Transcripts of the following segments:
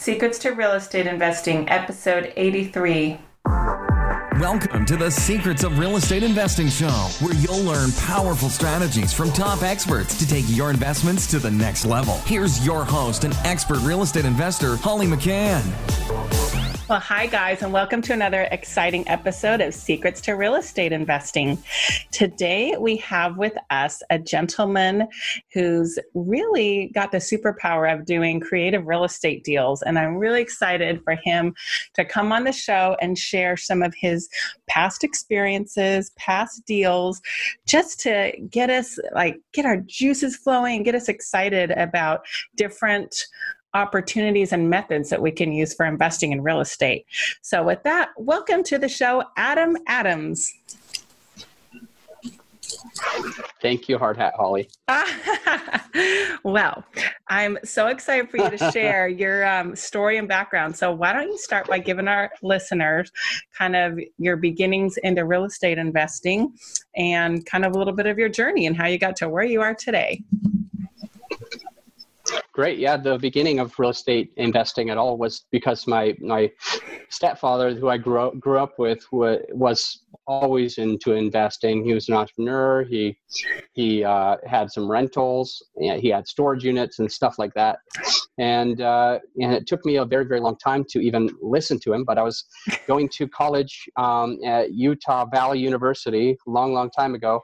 Secrets to Real Estate Investing, episode 83. Welcome to the Secrets of Real Estate Investing Show, where you'll learn powerful strategies from top experts to take your investments to the next level. Here's your host and expert real estate investor, Holly McCann. Well, hi, guys, and welcome to another exciting episode of Secrets to Real Estate Investing. Today, we have with us a gentleman who's really got the superpower of doing creative real estate deals. And I'm really excited for him to come on the show and share some of his past experiences, past deals, just to get us like get our juices flowing get us excited about different opportunities and methods that we can use for investing in real estate. So, with that, welcome to the show, Adam Adams. Thank you, Hard Hat Holly. well, I'm so excited for you to share your um, story and background. So, why don't you start by giving our listeners kind of your beginnings into real estate investing and kind of a little bit of your journey and how you got to where you are today? Great. Yeah, the beginning of real estate investing at all was because my my stepfather, who I grew up, grew up with, was always into investing. He was an entrepreneur. He he uh, had some rentals. He had storage units and stuff like that. And uh, and it took me a very very long time to even listen to him. But I was going to college um, at Utah Valley University long long time ago,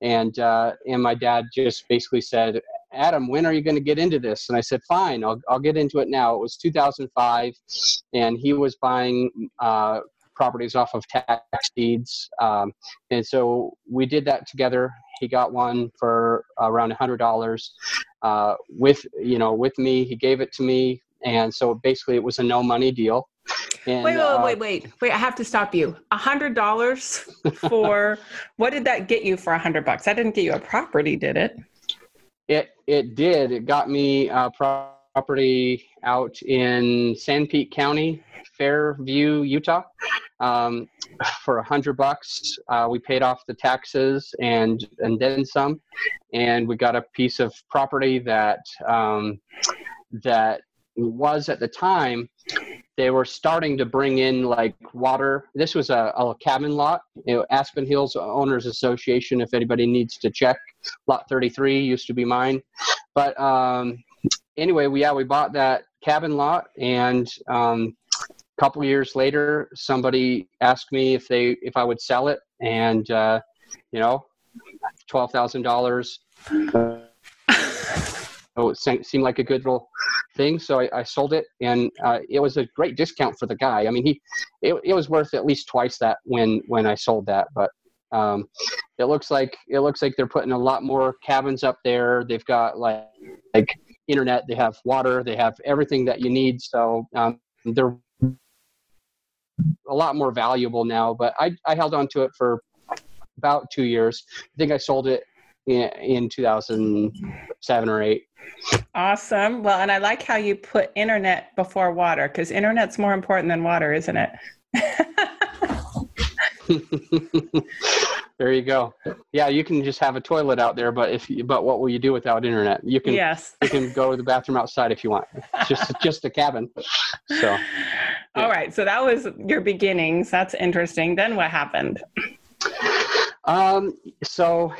and uh, and my dad just basically said Adam, when are you going to get into this? And I said, fine, I'll, I'll get into it now. It was 2005, and he was buying uh, properties off of tax deeds. Um, and so we did that together. He got one for around $100 uh, with, you know, with me. He gave it to me. And so basically it was a no money deal. And, wait, wait, uh, wait, wait, wait! I have to stop you. A hundred dollars for what did that get you for a hundred bucks? That didn't get you a property, did it? It it did. It got me a property out in Sanpete County, Fairview, Utah, um, for a hundred bucks. Uh, we paid off the taxes and and then some, and we got a piece of property that um, that was at the time they were starting to bring in like water. This was a, a cabin lot, you know, Aspen Hills Owners Association. If anybody needs to check, lot 33 used to be mine. But um, anyway, we yeah we bought that cabin lot, and um, a couple years later, somebody asked me if they if I would sell it, and uh, you know, twelve thousand dollars. So it seemed like a good little thing. So I, I sold it, and uh, it was a great discount for the guy. I mean, he it, it was worth at least twice that when when I sold that. But um, it looks like it looks like they're putting a lot more cabins up there. They've got like like internet. They have water. They have everything that you need. So um, they're a lot more valuable now. But I I held on to it for about two years. I think I sold it in, in 2007 or 8 awesome. Well and i like how you put internet before water because internet's more important than water isn't it? There you go. Yeah you can just have a toilet out there but if you, but what will you do without internet? You can yes. you can go to the bathroom outside if you want. Just just a cabin. So yeah. all right. So that was your beginnings. That's interesting. Then what happened? Um so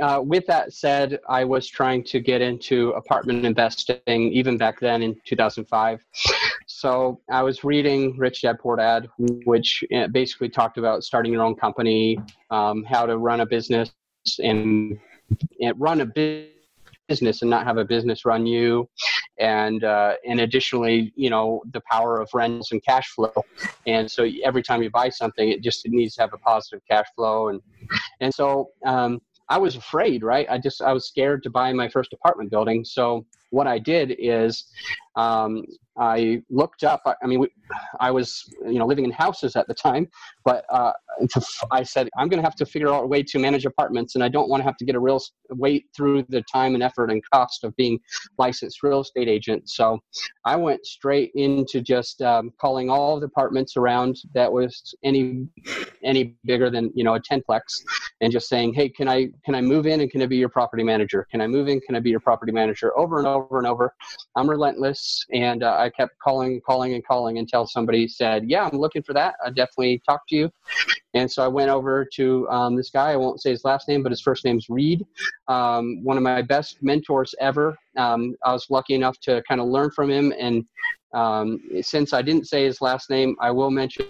uh, with that said, I was trying to get into apartment investing even back then in 2005. So I was reading Rich Dad Poor Dad, which uh, basically talked about starting your own company, um, how to run a business, and, and run a business and not have a business run you. And uh, and additionally you know the power of rents and cash flow. And so every time you buy something it just needs to have a positive cash flow. And and so um, I was afraid, right? I just I was scared to buy my first apartment building. So what I did is um, I looked up. I mean, I was you know living in houses at the time, but uh, I said I'm going to have to figure out a way to manage apartments, and I don't want to have to get a real wait through the time and effort and cost of being licensed real estate agent. So I went straight into just um, calling all the apartments around that was any any bigger than you know a tenplex, and just saying, hey, can I can I move in and can I be your property manager? Can I move in? Can I be your property manager? Over and over and over. I'm relentless, and uh, I kept calling calling and calling until somebody said, "Yeah, I'm looking for that. I definitely talk to you." And so I went over to um, this guy. I won't say his last name, but his first name's Reed. Um, one of my best mentors ever. Um, I was lucky enough to kind of learn from him. And um, since I didn't say his last name, I will mention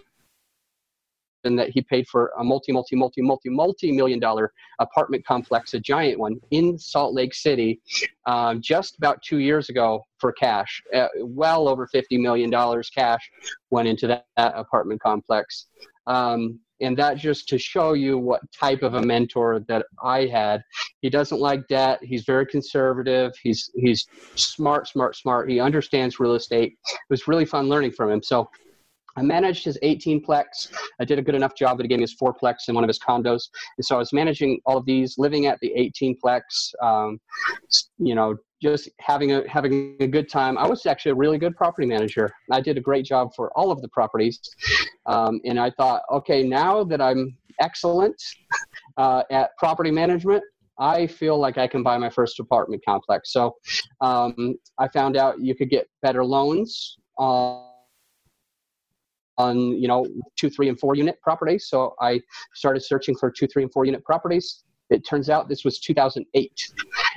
that he paid for a multi, multi, multi, multi, multi million dollar apartment complex, a giant one in Salt Lake City, um, just about two years ago for cash. Uh, well over $50 million cash went into that, that apartment complex. Um, and that just to show you what type of a mentor that I had. He doesn't like debt. He's very conservative. He's he's smart, smart, smart. He understands real estate. It was really fun learning from him. So I managed his 18 plex. I did a good enough job that he gave me his four plex in one of his condos. And so I was managing all of these, living at the 18 plex, um, you know, just having a having a good time. I was actually a really good property manager. I did a great job for all of the properties, um, and I thought, okay, now that I'm excellent uh, at property management, I feel like I can buy my first apartment complex. So um, I found out you could get better loans. Uh, on you know two three and four unit properties. So i started searching for two three and four unit properties. It turns out this was 2008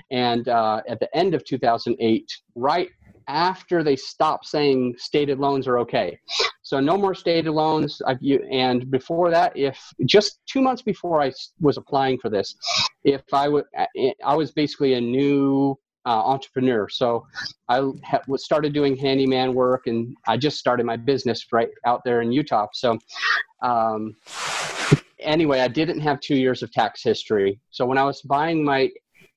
and uh, at the end of 2008 right after they stopped saying stated loans are okay. So no more stated loans. I've, and before that if just two months before i was applying for this if i would i was basically a new uh, entrepreneur. So I ha- started doing handyman work, and I just started my business right out there in Utah. So um, anyway, I didn't have two years of tax history. So when I was buying my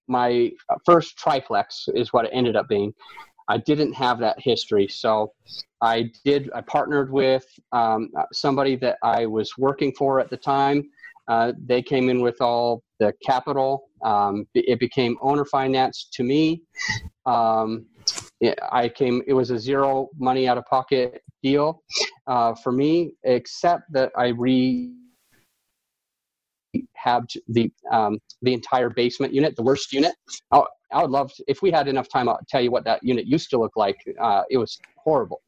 my first triplex, is what it ended up being. I didn't have that history, so I did. I partnered with um, somebody that I was working for at the time. Uh, they came in with all the capital. Um, it became owner finance to me. Um, it, I came. It was a zero money out of pocket deal uh, for me, except that I re have the um, the entire basement unit, the worst unit. I, I would love to, if we had enough time. I'll tell you what that unit used to look like. Uh, it was horrible.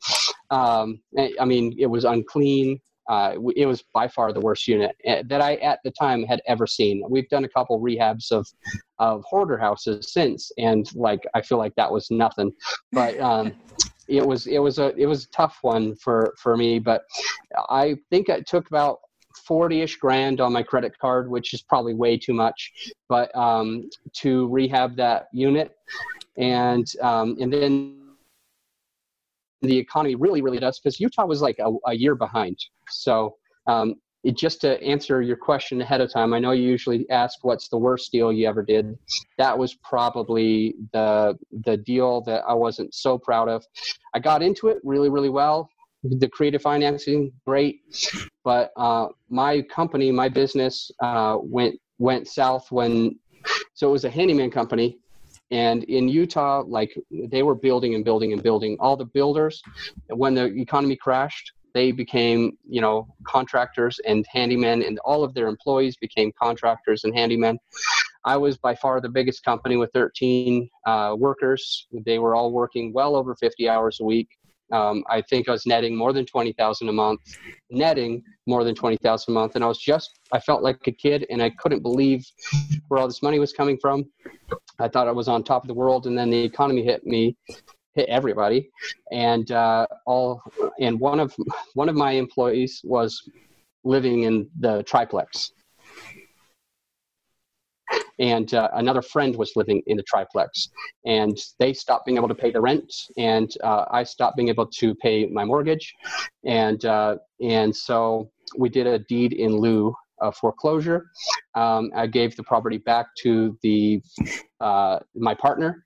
Um, I mean, it was unclean uh, it was by far the worst unit eh, that I at the time had ever seen. We've done a couple rehabs of of hoarder houses since, and like I feel like that was nothing. But um, it was it was a it was a tough one for for me. But I think it took about 40ish grand on my credit card, which is probably way too much, but um, to rehab that unit, and um, and then the economy really, really does because Utah was like a, a year behind. So, um, it, just to answer your question ahead of time, I know you usually ask what's the worst deal you ever did. That was probably the the deal that I wasn't so proud of. I got into it really, really well. The creative financing, great, but uh, my company, my business, uh, went went south when. So it was a handyman company, and in Utah, like they were building and building and building. All the builders, when the economy crashed, they became, you know, contractors and handymen, and all of their employees became contractors and handymen. I was by far the biggest company with 13 uh, workers. They were all working well over 50 hours a week. Um, I think I was netting more than 20,000 a month, netting more than 20,000 a month. And I was just, I felt like a kid and I couldn't believe where all this money was coming from. I thought I was on top of the world. And then the economy hit me, hit everybody. And uh, all, and one of, one of my employees was living in the triplex and uh, another friend was living in the triplex and they stopped being able to pay the rent and uh, i stopped being able to pay my mortgage and uh, and so we did a deed in lieu of foreclosure. Um, i gave the property back to the uh, my partner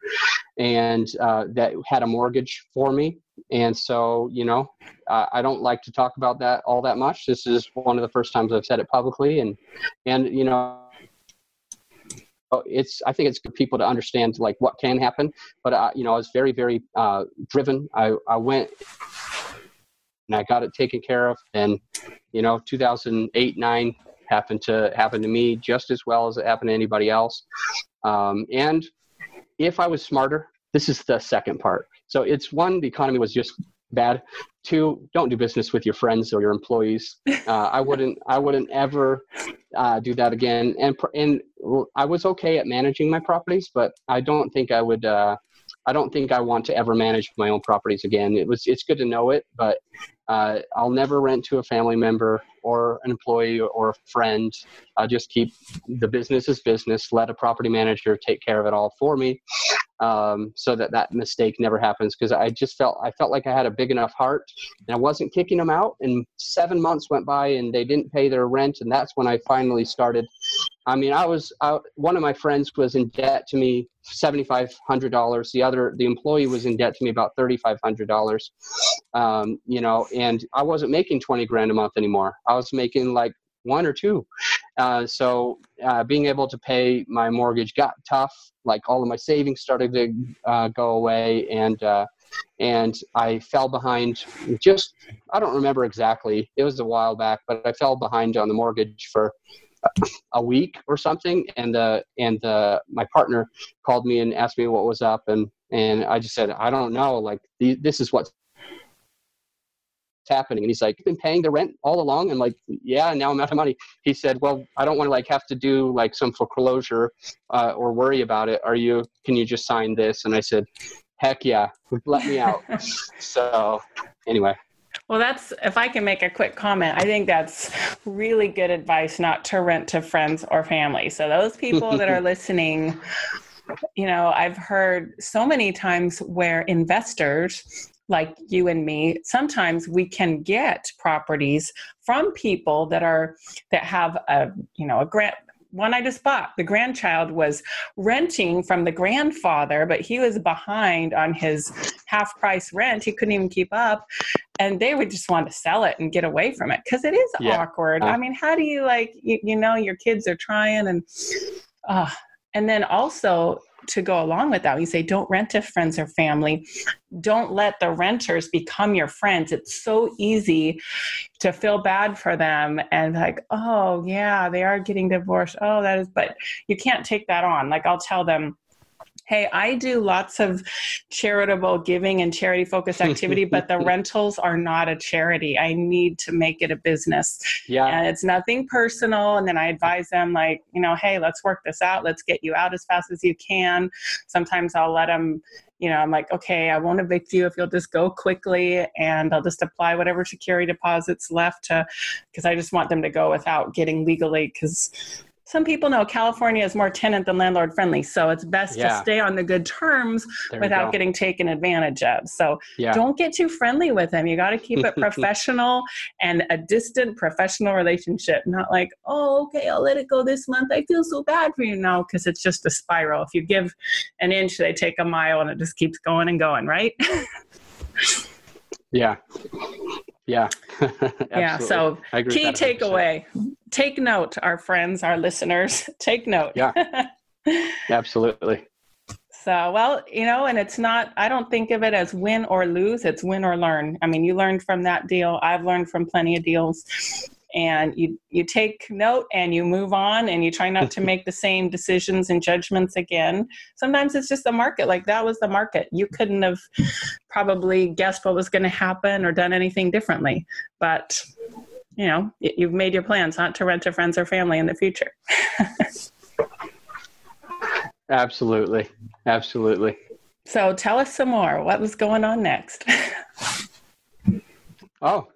and uh, that had a mortgage for me and so you know i don't like to talk about that all that much. This is one of the first times i've said it publicly and and you know it's I think it's good people to understand like what can happen. But I, you know, I was very very uh, driven. I I went and I got it taken care of. And you know, 2008 nine happened to happen to me just as well as it happened to anybody else. Um, and if I was smarter, this is the second part. So it's one, the economy was just bad. Two, don't do business with your friends or your employees. Uh, I wouldn't. I wouldn't ever uh, do that again. And and I was okay at managing my properties, but I don't think I would. Uh, I don't think I want to ever manage my own properties again. It was. It's good to know it, but uh, I'll never rent to a family member or an employee or a friend. I'll just keep the business as business. Let a property manager take care of it all for me, um, so that that mistake never happens. Because I just felt I felt like I had a big enough heart, and I wasn't kicking them out. And seven months went by, and they didn't pay their rent, and that's when I finally started. I mean, I was I, one of my friends was in debt to me seventy five hundred dollars. The other, the employee was in debt to me about thirty five hundred dollars. Um, you know, and I wasn't making 20 grand a month anymore. I was making like one or two. Uh, so uh, being able to pay my mortgage got tough. Like all of my savings started to uh, go away, and uh, and I fell behind. Just I don't remember exactly. It was a while back, but I fell behind on the mortgage for a week or something. And uh, and uh, my partner called me and asked me what was up, and and I just said I don't know. Like this is what's happening? And he's like, been paying the rent all along. And like, yeah, now I'm out of money. He said, well, I don't want to like have to do like some foreclosure uh, or worry about it. Are you, can you just sign this? And I said, heck yeah, let me out. so anyway. Well, that's if I can make a quick comment. I think that's really good advice not to rent to friends or family. So those people that are listening, you know, I've heard so many times where investors like you and me sometimes we can get properties from people that are that have a you know a grant one I just bought, the grandchild was renting from the grandfather, but he was behind on his half price rent. He couldn't even keep up. And they would just want to sell it and get away from it because it is yeah. awkward. Uh, I mean, how do you like, you, you know, your kids are trying and, uh, and then also to go along with that. You say, don't rent to friends or family. Don't let the renters become your friends. It's so easy to feel bad for them and like, oh, yeah, they are getting divorced. Oh, that is, but you can't take that on. Like, I'll tell them, Hey, I do lots of charitable giving and charity focused activity, but the rentals are not a charity. I need to make it a business. Yeah. And it's nothing personal. And then I advise them, like, you know, hey, let's work this out. Let's get you out as fast as you can. Sometimes I'll let them you know, I'm like, okay, I won't evict you if you'll just go quickly and I'll just apply whatever security deposits left to, because I just want them to go without getting legally, because some people know California is more tenant than landlord friendly, so it's best yeah. to stay on the good terms there without getting taken advantage of. So yeah. don't get too friendly with them. You got to keep it professional and a distant professional relationship, not like, oh, okay, I'll let it go this month. I feel so bad for you now because it's just a spiral. If you give an inch, they take a mile, and it just keeps going and going, right? yeah. Yeah. yeah. So key takeaway take note, our friends, our listeners, take note. Yeah. Absolutely. So, well, you know, and it's not, I don't think of it as win or lose, it's win or learn. I mean, you learned from that deal. I've learned from plenty of deals. And you, you take note and you move on and you try not to make the same decisions and judgments again. Sometimes it's just the market. Like that was the market. You couldn't have probably guessed what was going to happen or done anything differently. But you know you've made your plans not to rent to friends or family in the future. Absolutely. Absolutely. So tell us some more. What was going on next? Oh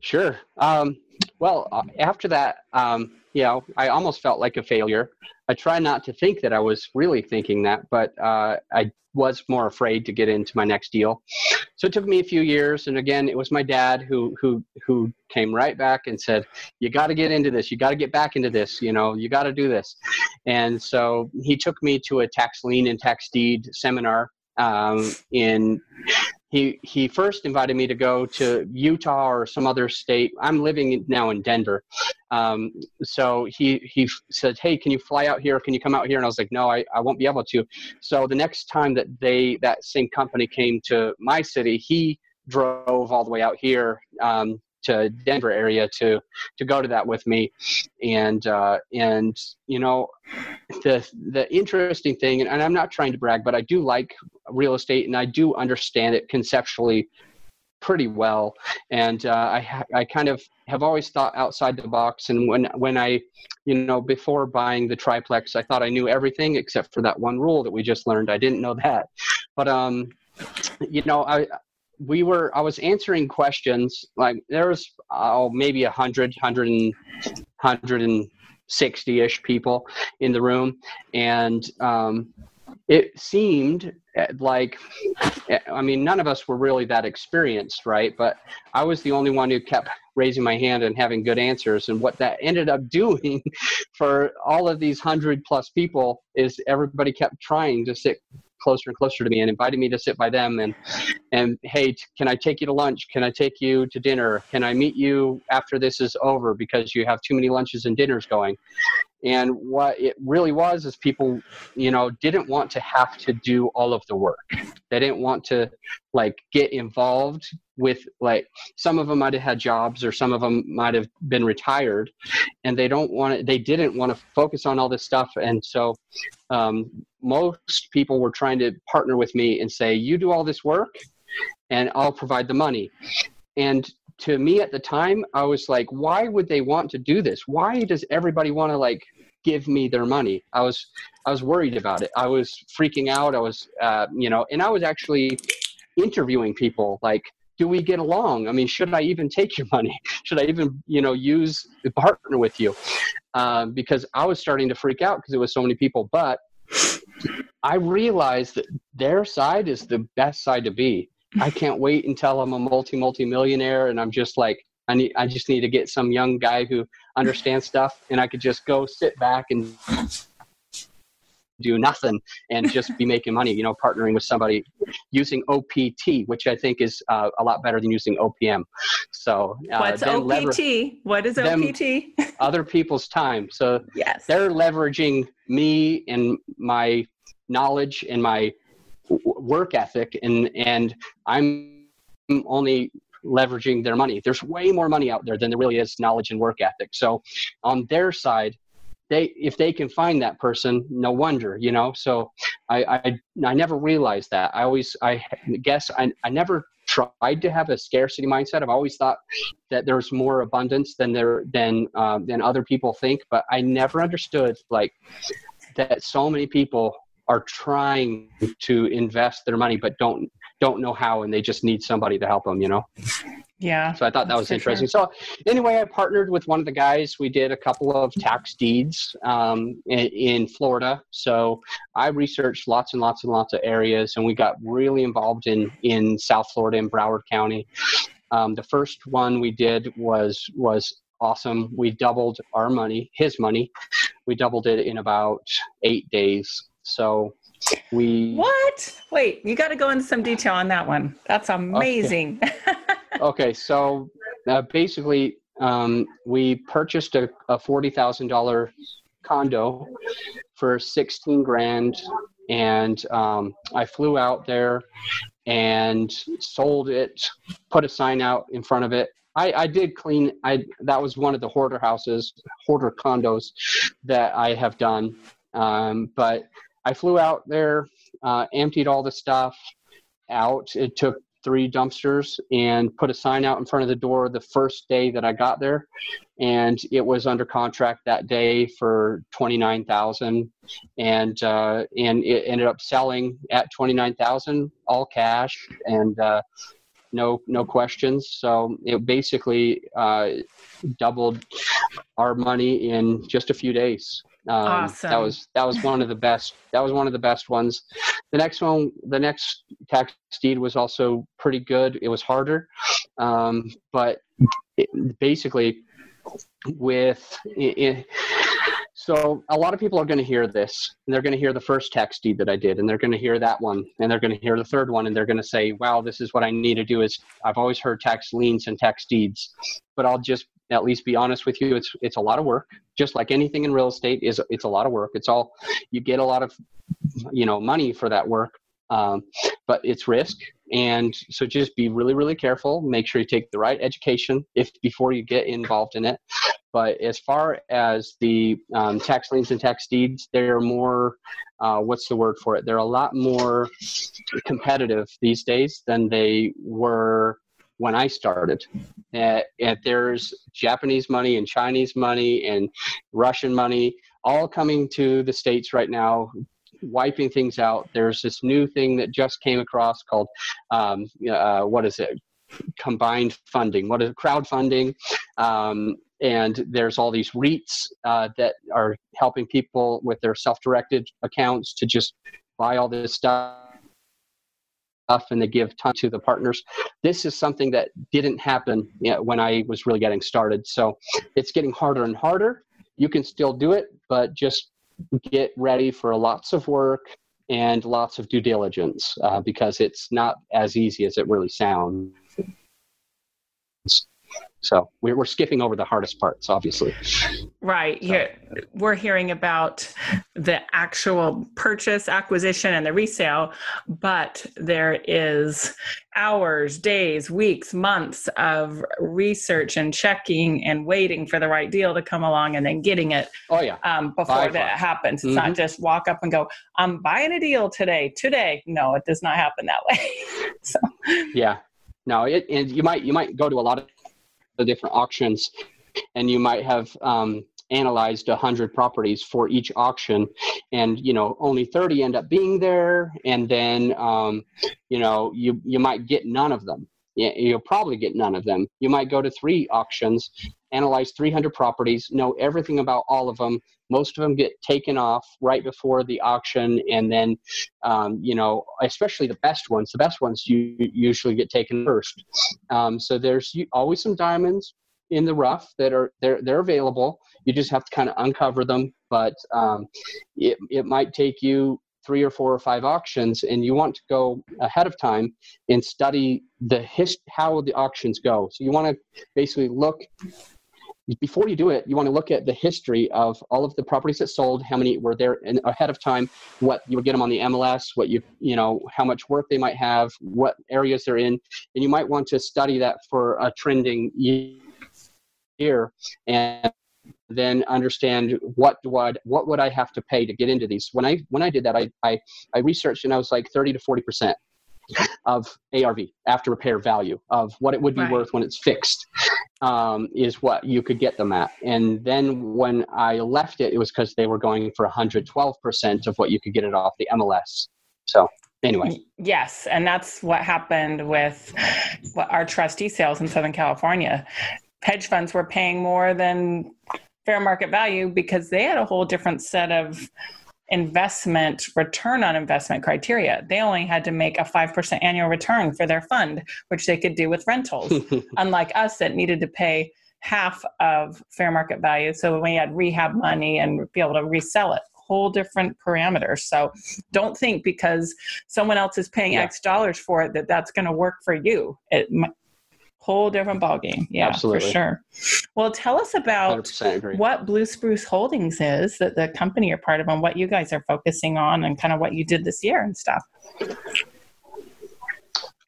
sure. Um, well uh, after that um, you know i almost felt like a failure i try not to think that i was really thinking that but uh, i was more afraid to get into my next deal. So it took me a few years, and again, it was my dad who who who came right back and said, "You got to get into this. You got to get back into this. You know, you got to do this." And so he took me to a tax lien and tax deed seminar um, in he he first invited me to go to Utah or some other state. I'm living now in Denver, um, so he he said, "Hey, can you fly out here? Can you come out here?" And I was like, "No, I, I won't be able to." So the next time that they that same company came to my city, he drove all the way out here um, to Denver area to to go to that with me, and uh, and you know the the interesting thing, and I'm not trying to brag, but I do like real estate and I do understand it conceptually pretty well. And uh, I, I kind of have always thought outside the box. And when, when I, you know, before buying the triplex, I thought I knew everything except for that one rule that we just learned. I didn't know that. But, um, you know, I, we were, I was answering questions like there was, oh, maybe a hundred, hundred and, hundred and 60 ish people in the room. And, um, it seemed eh, like eh, i mean none of us were really that experienced right but i was the only one who kept raising my hand and having good answers and what that ended up doing for all of these hundred plus people is everybody kept trying to sit closer and closer to me and invited me to sit by them and and hey can i take you to lunch? Can i take you to dinner? Can i meet you after this is over because you have too many lunches and dinners going and what it really was is people, you know, didn't want to have to do all of the work. They didn't want to like get involved with like some of them might have had jobs or some of them might have been retired and they don't want to, they didn't want to focus on all this stuff. And so um, most people were trying to partner with me and say, you do all this work and I'll provide the money. And to me at the time, I was like, why would they want to do this? Why does everybody want to like give me their money. I was I was worried about it. I was freaking out. I was uh, you know, and I was actually interviewing people like do we get along? I mean, should I even take your money? Should I even, you know, use partner with you? Um, because I was starting to freak out because it was so many people. But I realized that their side is the best side to be. I can't wait until I'm a multi multi millionaire and I'm just like I need I just need to get some young guy who understands stuff and I could just go sit back and do nothing and just be making money, you know, partnering with somebody using OPT, which I think is uh, a lot better than using OPM. So, uh, what's OPT? Lever- what is OPT? other people's time. So, yes, they're leveraging me and my knowledge and my work ethic, and and I'm only leveraging their money. There's way more money out there than there really is knowledge and work ethic. So on their side, they if they can find that person, no wonder, you know. So I I, I never realized that. I always I guess I I never tried to have a scarcity mindset. I've always thought that there's more abundance than there than um, than other people think, but I never understood like that so many people are trying to invest their money but don't don't know how and they just need somebody to help them you know? Yeah so i thought that was interesting sure. so anyway i partnered with one of the guys. We did a couple of tax deeds um, in, in, florida. So i researched lots and lots and lots of areas and we got really involved in in south florida in broward county. Um, the first one we did was was awesome. We doubled our money his money. We doubled it in about eight days so we What? Wait, you got to go into some detail on that one. That's amazing. Okay, okay so uh, basically um, we purchased a, a $40,000 condo for 16 grand and um, I flew out there and sold it, put a sign out in front of it. I, I did clean. I that was one of the hoarder houses, hoarder condos that I have done. Um, but I flew out there, uh, emptied all the stuff out. It took three dumpsters and put a sign out in front of the door the first day that I got there, and it was under contract that day for twenty nine thousand, and uh, and it ended up selling at twenty nine thousand, all cash, and uh, no no questions. So it basically uh, doubled our money in just a few days. Um, awesome. That was that was one of the best. That was one of the best ones. The next one, the next tax deed was also pretty good. It was harder, um, but it, basically, with it, so a lot of people are going to hear this, and they're going to hear the first tax deed that I did, and they're going to hear that one, and they're going to hear the third one, and they're going to say, "Wow, this is what I need to do." Is I've always heard tax liens and tax deeds, but I'll just at least be honest with you it's it's a lot of work. Just like anything in real estate is it's a lot of work. It's all you get a lot of you know money for that work um, but it's risk. And so just be really really careful. Make sure you take the right education if before you get involved in it. But as far as the um, tax liens and tax deeds they're more uh, what's the word for it? They're a lot more competitive these days than they were when I started. Uh, and there's Japanese money and Chinese money and Russian money all coming to the states right now, wiping things out. There's this new thing that just came across called um, uh, what is it? Combined funding. What is it? crowdfunding? Um, and there's all these REITs uh, that are helping people with their self-directed accounts to just buy all this stuff and they give ton to the partners. This is something that didn't happen you know, when I was really getting started. So it's getting harder and harder. You can still do it, but just get ready for lots of work and lots of due diligence uh, because it's not as easy as it really sounds. So we're, we're skipping over the hardest parts, obviously. Right. So. we're hearing about the actual purchase, acquisition, and the resale, but there is hours, days, weeks, months of research and checking and waiting for the right deal to come along and then getting it. Oh yeah. Um, before that happens, it's mm-hmm. not just walk up and go, "I'm buying a deal today." Today, no, it does not happen that way. so. Yeah. No, it, and you might you might go to a lot of the different auctions, and you might have um, analyzed 100 properties for each auction. And you know only 30 end up being there. And then um, you know you you might get none of them you'll probably get none of them. You might go to three auctions analyze 300 properties know everything about all of them most of them get taken off right before the auction and then um, you know especially the best ones the best ones you usually get taken first. Um, so there's always some diamonds in the rough that are they're they're available. You just have to kind of uncover them but um, it, it might take you three or four or five auctions and you want to go ahead of time and study the hist- how the auctions go. So you want to basically look before you do it, you want to look at the history of all of the properties that sold, how many were there in, ahead of time, what you would get them on the MLS, what you you know how much work they might have, what areas they're in, and you might want to study that for a trending year and then understand what do I, what would I have to pay to get into these. When I when I did that, I I, I researched and I was like thirty to forty percent of ARV after repair value of what it would be right. worth when it's fixed um, is what you could get them at. And then when I left it, it was because they were going for 112% of what you could get it off the MLS. So anyway. Yes, and that's what happened with our trustee sales in Southern California. Hedge funds were paying more than fair market value because they had a whole different set of investment return on investment criteria. They only had to make a 5% annual return for their fund, which they could do with rentals, unlike us that needed to pay half of fair market value. So when we had rehab money and be able to resell it, whole different parameters. So don't think because someone else is paying yeah. X dollars for it that that's going to work for you. It whole different ballgame. Yeah, Absolutely. for sure. Well, tell us about what Blue Spruce Holdings is, that the company you're part of, and what you guys are focusing on, and kind of what you did this year and stuff.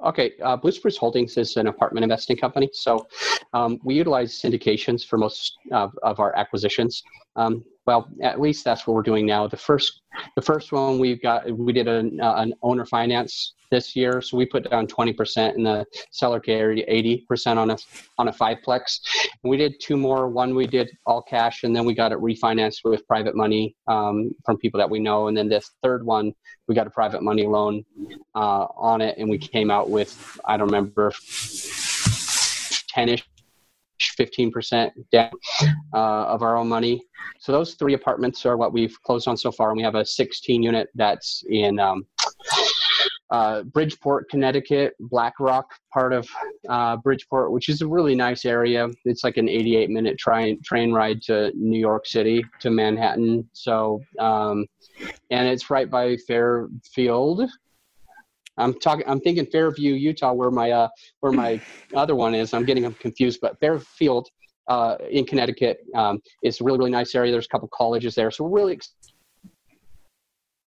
Okay, uh, Blue Spruce Holdings is an apartment investing company. So um, we utilize syndications for most of, of our acquisitions. Um, well, at least that's what we're doing now. The first, the first one we got, we did an, uh, an owner finance this year. So we put down 20% and the seller carried 80% on a, on a fiveplex. And we did two more. One we did all cash and then we got it refinanced with private money um, from people that we know. And then this third one, we got a private money loan uh, on it and we came out with, I don't remember, 10ish 15% down uh, of our own money. So those three apartments are what we've closed on so far. And we have a 16 unit that's in um, uh, Bridgeport, Connecticut, Black Rock part of uh, Bridgeport, which is a really nice area. It's like an 88 minute train train ride to New York City to Manhattan. So, um, and it's right by Fairfield. I'm talking. I'm thinking Fairview, Utah, where my uh, where my other one is. I'm getting them confused, but Fairfield uh, in Connecticut um, is a really really nice area. There's a couple colleges there, so we're really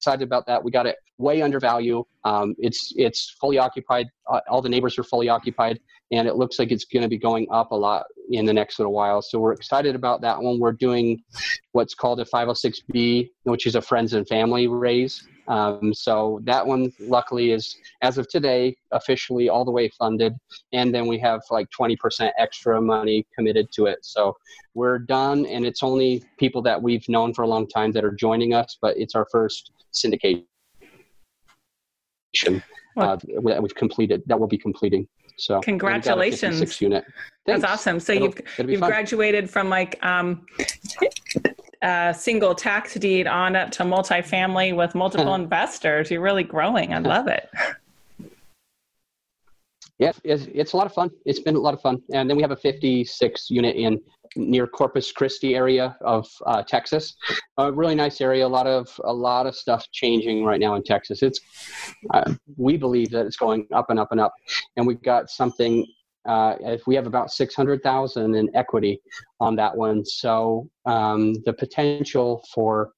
excited about that. We got it way under value. Um, it's it's fully occupied. Uh, all the neighbors are fully occupied, and it looks like it's going to be going up a lot in the next little while. So we're excited about that one. We're doing what's called a 506b, which is a friends and family raise. Um, so that one, luckily, is as of today officially all the way funded, and then we have like 20% extra money committed to it. So we're done, and it's only people that we've known for a long time that are joining us, but it's our first syndication uh, that we've completed that we'll be completing. So congratulations! Unit. That's awesome. So it'll, you've you've fun. graduated from like um, a single tax deed on up to multifamily with multiple investors. You're really growing. I love it. Yeah, it's, it's a lot of fun. It's been a lot of fun. And then we have a 56 unit in near Corpus Christi area of uh, Texas. A really nice area. A lot of a lot of stuff changing right now in Texas. It's uh, we believe that it's going up and up and up, and we've got something. Uh, if we have about six hundred thousand in equity on that one, so um, the potential for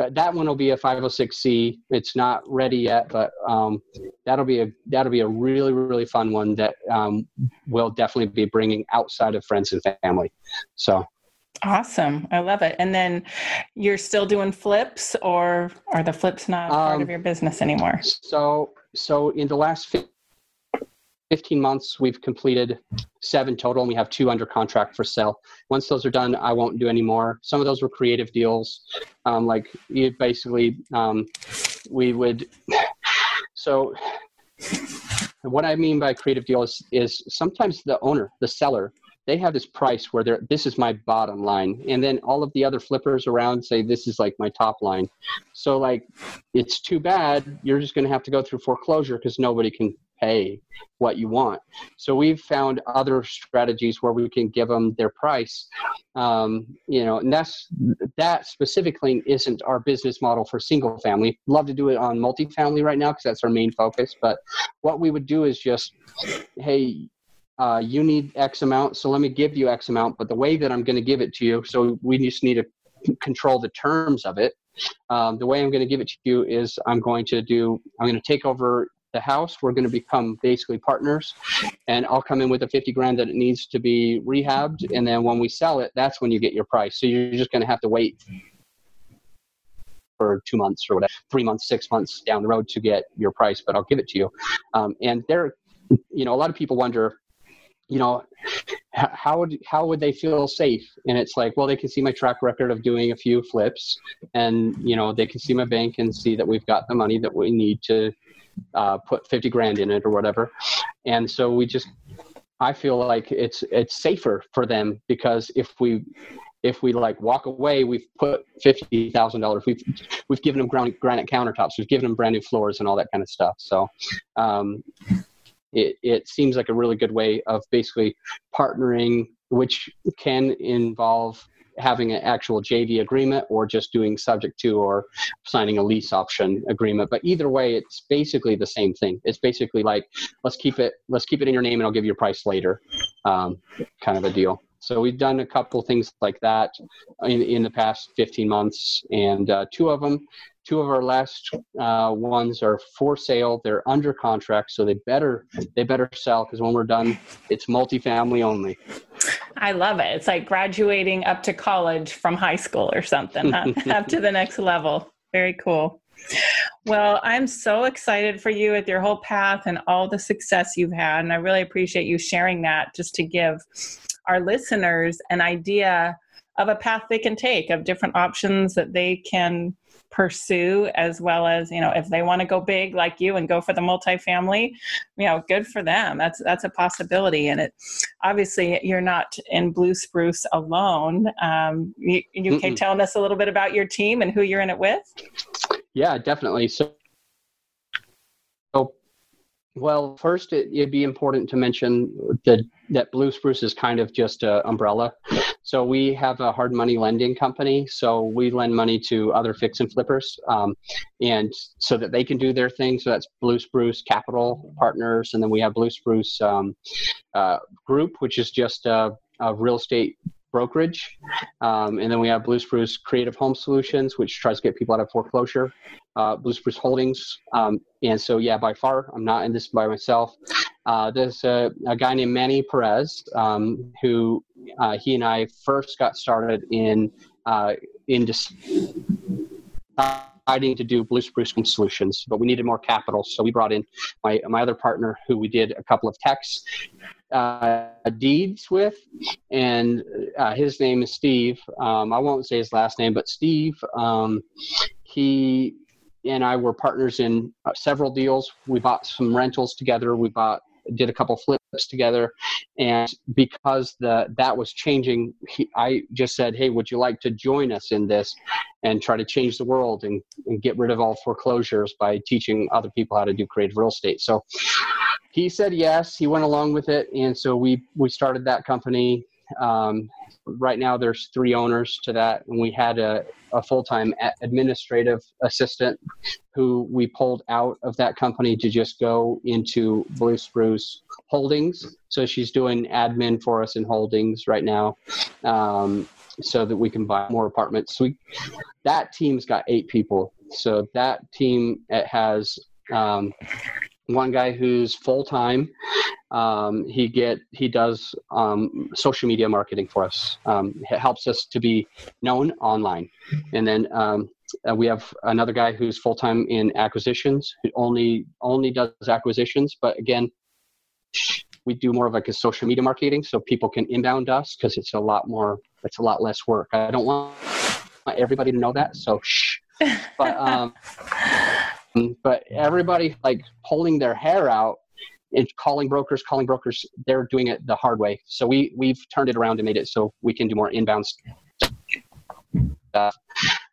uh, that one will be a 506c. It's not ready yet, but um, that'll be a that'll be a really really fun one that um, will definitely be bringing outside of friends and family. So awesome, I love it. And then you're still doing flips, or are the flips not part of um, your business anymore? So so in the last 15 months, we've completed seven total, and we have two under contract for sale. Once those are done, I won't do any more. Some of those were creative deals, um, like you basically um, we would. So, what I mean by creative deals is sometimes the owner, the seller, they have this price where they're this is my bottom line and then all of the other flippers around say this is like my top line so like it's too bad you're just going to have to go through foreclosure because nobody can pay what you want. So we've found other strategies where we can give them their price. Um, you know, and that's that specifically isn't our business model for single family. Love to do it on multifamily right now because that's our main focus. But what we would do is just, hey, uh, you need X amount, so let me give you X amount. But the way that I'm going to give it to you, so we just need to control the terms of it. Um, the way I'm going to give it to you is I'm going to do I'm going to take over the house. We're going to become basically partners, and I'll come in with the 50 grand that it needs to be rehabbed. And then when we sell it, that's when you get your price. So you're just going to have to wait for two months or whatever, three months, six months down the road to get your price, but I'll give it to you. Um, and there, you know, a lot of people wonder, you know, how would how would they feel safe? And it's like, well, they can see my track record of doing a few flips, and you know, they can see my bank and see that we've got the money that we need to uh, put 50 grand in it or whatever. And so we just, I feel like it's, it's safer for them because if we, if we like walk away, we've put fifty thousand dollars. We've we've given them granite countertops. We've given them brand new floors and all that kind of stuff. So, um, it it seems like a really good way of basically partnering, which can involve having an actual JV agreement or just doing subject to or signing a lease option agreement. But either way, it's basically the same thing. It's basically like let's keep it let's keep it in your name and I'll give you a price later, um, kind of a deal. So we've done a couple things like that in, in the past 15 months, and uh, two of them Two of our last uh, ones are for sale. They're under contract, so they better they better sell because when we're done, it's multifamily only. I love it. It's like graduating up to college from high school or something, up to the next level. Very cool. Well, I'm so excited for you with your whole path and all the success you've had. And I really appreciate you sharing that just to give our listeners an idea of a path they can take, of different options that they can pursue as well as you know if they want to go big like you and go for the multifamily you know good for them. That's that's a possibility. And it obviously you're not in blue spruce alone. Um, you, you can tell us a little bit about your team and who you're in it with? Yeah definitely. So well, first, it, would be important to mention that, that Blue Spruce is kind of just an umbrella. So we have a hard money lending company. So we lend money to other fix and flippers, um, and so that they can do their thing. So that's Blue Spruce Capital Partners, and then we have Blue Spruce um, uh, Group, which is just a, a real estate brokerage. Um, and then we have Blue Spruce Creative Home Solutions, which tries to get people out of foreclosure. Uh, Blue Spruce Holdings. Um, and so, yeah, by far, I'm not in this by myself. Uh, there's a, a, guy named Manny Perez, um, who uh, he and I first got started in uh, in deciding to do Blue Spruce Solutions, but we needed more capital, so we brought in my my other partner, who we did a couple of techs uh, deeds with, and uh, his name is Steve. Um, I won't say his last name, but Steve. Um, he and I were partners in uh, several deals. We bought some rentals together. We bought did a couple flips together. And because the that was changing he, i just said hey would you like to join us in this and try to change the world and, and get rid of all foreclosures by teaching other people how to do creative real estate? So he said yes he went along with it. And so we we started that company um, right now there's three owners to that. And we had a, a full-time administrative assistant who we pulled out of that company to just go into blue spruce holdings. So she's doing admin for us in holdings right now um, so that we can buy more apartments. So we, that team's got eight people. So that team it has um, one guy who's full time. Um, he get he does um, social media marketing for us. Um, it helps us to be known online, and then um, uh, we have another guy who's full time in acquisitions. Who only only does acquisitions, but again, we do more of like a social media marketing, so people can inbound us because it's a lot more. It's a lot less work. I don't want everybody to know that, so shh. But um, but everybody like pulling their hair out and calling brokers, calling brokers, they're doing it the hard way. So we we've turned it around and made it so we can do more inbound stuff.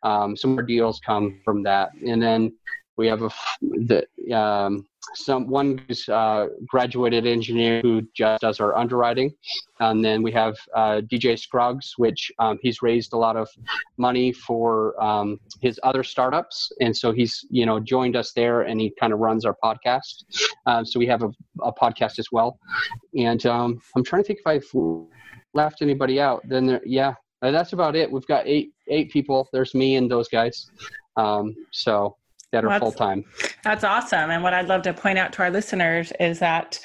Um, some more deals come from that, and then we have a the um, some one who's uh, graduated engineer who just does our underwriting, and then we have uh, DJ Scruggs, which um, he's raised a lot of money for um, his other startups, and so he's you know joined us there, and he kind of runs our podcast. Um, so we have a, a, podcast as well, and um, I'm trying to think if I've left anybody out. Then there, yeah, that's about it. We've got eight eight people. There's me and those guys. Um, so that are full time. That's awesome. And what I'd love to point out to our listeners is that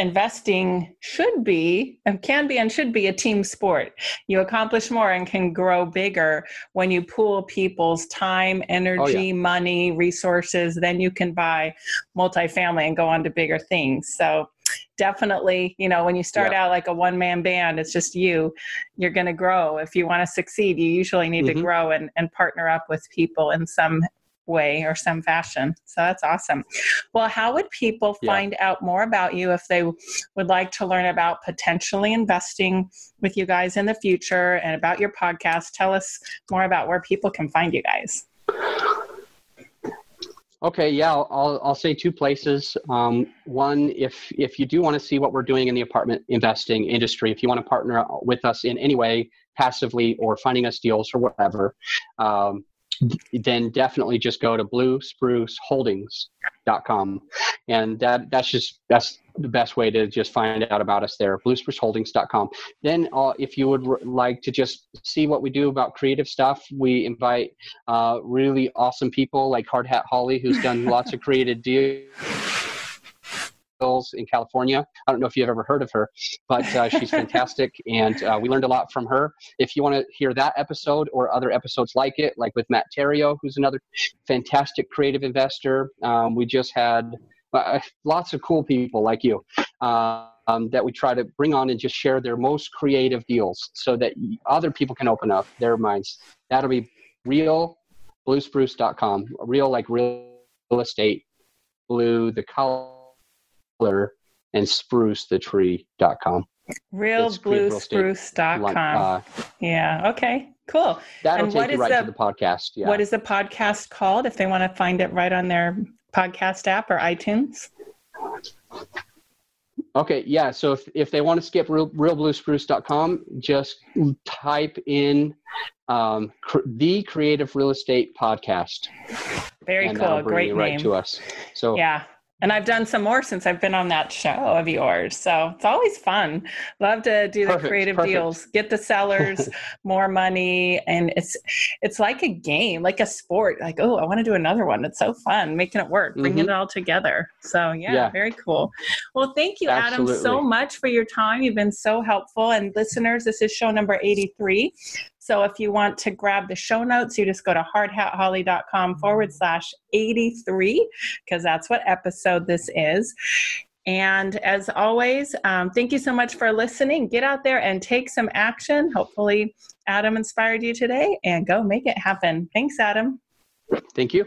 investing should be and can be and should be a team sport. You accomplish more and can grow bigger when you pool people's time, energy, oh, yeah. money, resources. Then you can buy multifamily and go on to bigger things. So definitely, you know, when you start yeah. out like a one man band, it's just you, you're going to grow. If you want to succeed, you usually need mm-hmm. to grow and, and partner up with people in some way or some fashion. So that's awesome. Well, how would people find yeah. out more about you if they would like to learn about potentially investing with you guys in the future and about your podcast? Tell us more about where people can find you guys. Okay, yeah, I'll, I'll say two places. Um, one, if if you do want to see what we're doing in the apartment investing industry, if you want to partner with us in any way, passively or finding us deals or whatever, um, then definitely just go to bluespruceholdings.com and that that's just that's the best way to just find out about us there bluespruceholdings.com then uh, if you would r- like to just see what we do about creative stuff we invite uh, really awesome people like hard hat holly who's done lots of creative deals in California. I don't know if you've ever heard of her, but uh, she's fantastic, and uh, we learned a lot from her. If you want to hear that episode or other episodes like it, like with Matt Theriot, who's another fantastic creative investor, um, we just had uh, lots of cool people like you. Um, that we try to bring on and just share their most creative deals so that other people can open up their minds. That'll be real bluespruce.com, real like real estate, blue, the color and spruce the tree.com. Realbluespruce.com. Uh, yeah. Okay. Cool. That'll and take you right the, to the podcast. Yeah. What is the podcast called if they want to find it right on their podcast app or iTunes? Okay, yeah. So if, if they want to skip real, realbluespruce.com, just type in um, cr- the Creative Real Estate Podcast. Very cool. Great right name. to us. So yeah, and I've done some more since I've been on that show of yours. So it's always fun. Love to do the perfect, creative perfect. deals, get the sellers more money. And it's it's like a game, like a sport. Like, oh, I want to do another one. It's so fun making it work, bringing mm-hmm. it all together. So yeah, yeah, very cool. Well, thank you, Absolutely. Adam, so much for your time. You've been so helpful. And listeners, this is show number 83. So if you want to grab the show notes, you just go to hardhatholly.com forward slash 83, because that's what episode this is. And as always, um, thank you so much for listening. Get out there and take some action. Hopefully, Adam inspired you today and go make it happen. Thanks, Adam. Thank you.